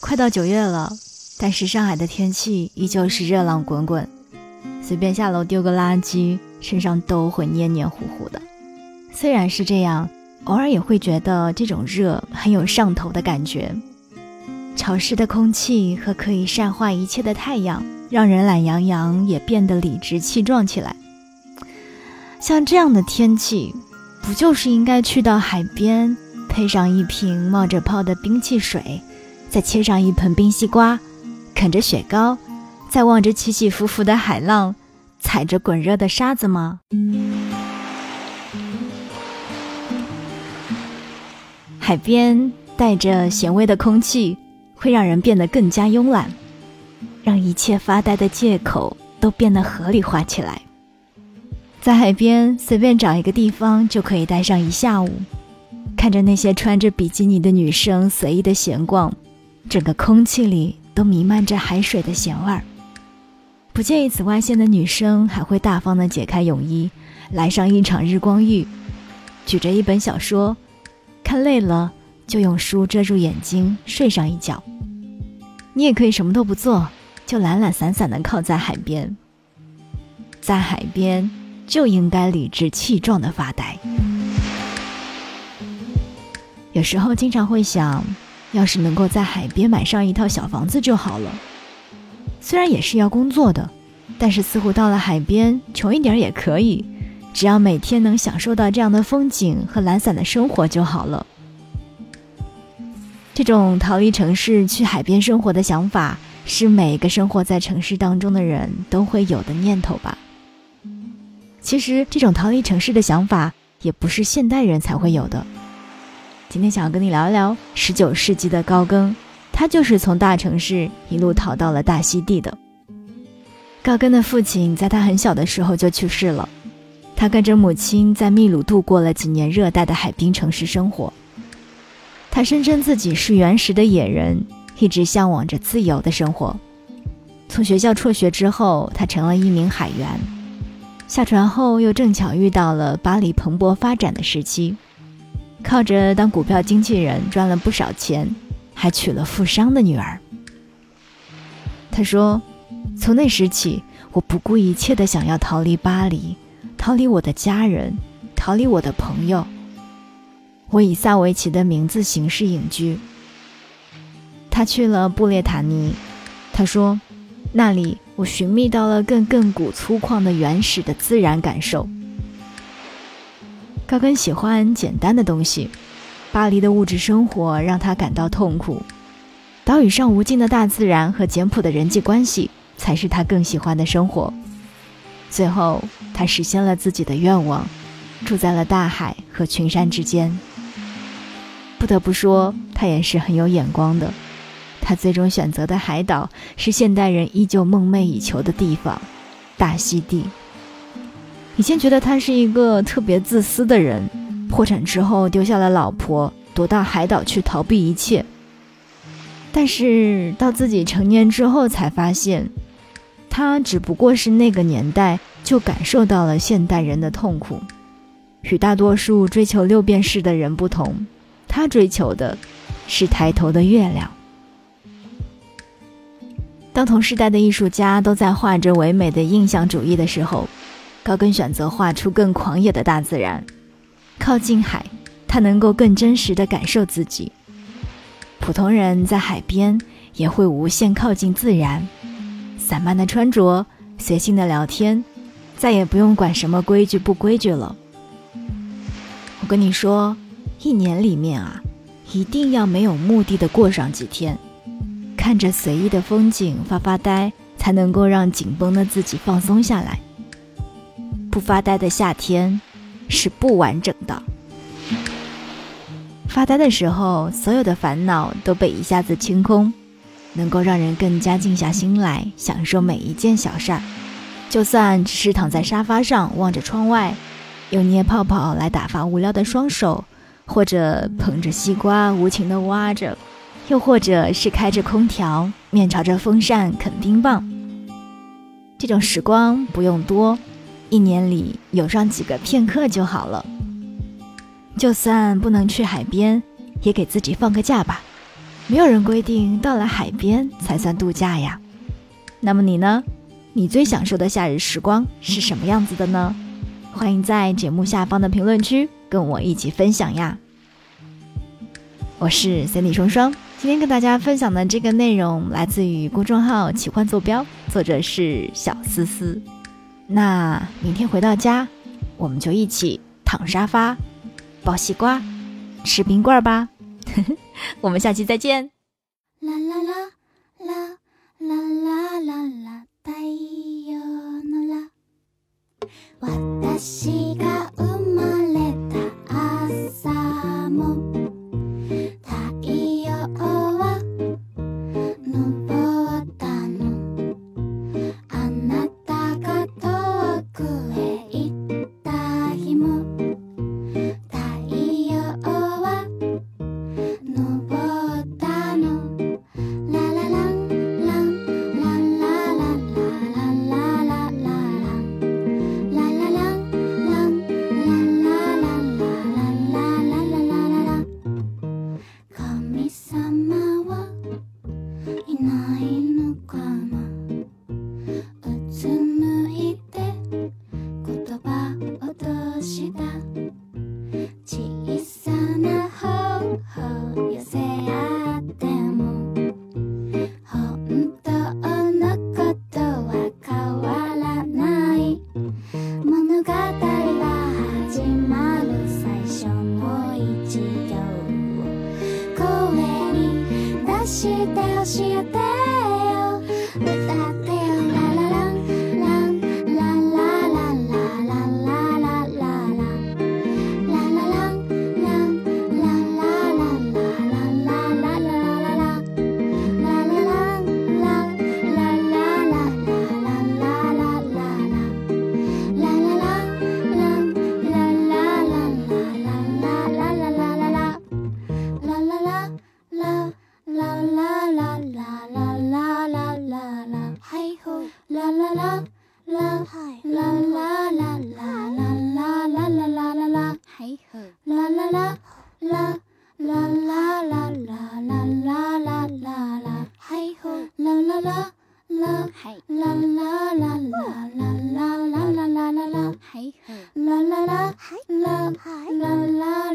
快到九月了，但是上海的天气依旧是热浪滚滚，随便下楼丢个垃圾，身上都会黏黏糊糊的。虽然是这样，偶尔也会觉得这种热很有上头的感觉。潮湿的空气和可以晒化一切的太阳，让人懒洋洋也变得理直气壮起来。像这样的天气，不就是应该去到海边，配上一瓶冒着泡的冰汽水？再切上一盆冰西瓜，啃着雪糕，再望着起起伏伏的海浪，踩着滚热的沙子吗？海边带着咸味的空气，会让人变得更加慵懒，让一切发呆的借口都变得合理化起来。在海边随便找一个地方就可以待上一下午，看着那些穿着比基尼的女生随意的闲逛。整个空气里都弥漫着海水的咸味儿。不介意紫外线的女生还会大方地解开泳衣，来上一场日光浴，举着一本小说，看累了就用书遮住眼睛睡上一觉。你也可以什么都不做，就懒懒散散地靠在海边。在海边就应该理直气壮地发呆。有时候经常会想。要是能够在海边买上一套小房子就好了，虽然也是要工作的，但是似乎到了海边，穷一点也可以，只要每天能享受到这样的风景和懒散的生活就好了。这种逃离城市去海边生活的想法，是每个生活在城市当中的人都会有的念头吧？其实，这种逃离城市的想法，也不是现代人才会有的。今天想要跟你聊一聊十九世纪的高更，他就是从大城市一路逃到了大溪地的。高更的父亲在他很小的时候就去世了，他跟着母亲在秘鲁度过了几年热带的海滨城市生活。他声称自己是原始的野人，一直向往着自由的生活。从学校辍学之后，他成了一名海员。下船后，又正巧遇到了巴黎蓬勃发展的时期。靠着当股票经纪人赚了不少钱，还娶了富商的女儿。他说：“从那时起，我不顾一切的想要逃离巴黎，逃离我的家人，逃离我的朋友。我以萨维奇的名字行事隐居。他去了布列塔尼，他说，那里我寻觅到了更亘古粗犷的原始的自然感受。”高更喜欢简单的东西，巴黎的物质生活让他感到痛苦。岛屿上无尽的大自然和简朴的人际关系，才是他更喜欢的生活。最后，他实现了自己的愿望，住在了大海和群山之间。不得不说，他也是很有眼光的。他最终选择的海岛是现代人依旧梦寐以求的地方——大溪地。以前觉得他是一个特别自私的人，破产之后丢下了老婆，躲到海岛去逃避一切。但是到自己成年之后才发现，他只不过是那个年代就感受到了现代人的痛苦。与大多数追求六便士的人不同，他追求的是抬头的月亮。当同时代的艺术家都在画着唯美的印象主义的时候。高更选择画出更狂野的大自然，靠近海，他能够更真实的感受自己。普通人在海边也会无限靠近自然，散漫的穿着，随性的聊天，再也不用管什么规矩不规矩了。我跟你说，一年里面啊，一定要没有目的的过上几天，看着随意的风景发发呆，才能够让紧绷的自己放松下来。不发呆的夏天是不完整的。发呆的时候，所有的烦恼都被一下子清空，能够让人更加静下心来享受每一件小事儿。就算只是躺在沙发上望着窗外，用捏泡泡来打发无聊的双手，或者捧着西瓜无情的挖着，又或者是开着空调面朝着风扇啃冰棒，这种时光不用多。一年里有上几个片刻就好了，就算不能去海边，也给自己放个假吧。没有人规定到了海边才算度假呀。那么你呢？你最享受的夏日时光是什么样子的呢？欢迎在节目下方的评论区跟我一起分享呀。我是 Cindy 双双，今天跟大家分享的这个内容来自于公众号“奇幻坐标”，作者是小思思。那明天回到家，我们就一起躺沙发、抱西瓜、吃冰棍儿吧。我们下期再见。啦啦啦啦啦啦啦啦，太陽の啦。言葉をどした。小さな頬を寄せ合っても。本当のことは変わらない。物語は始まる最初の一行。を声に出して教えて。啦啦啦啦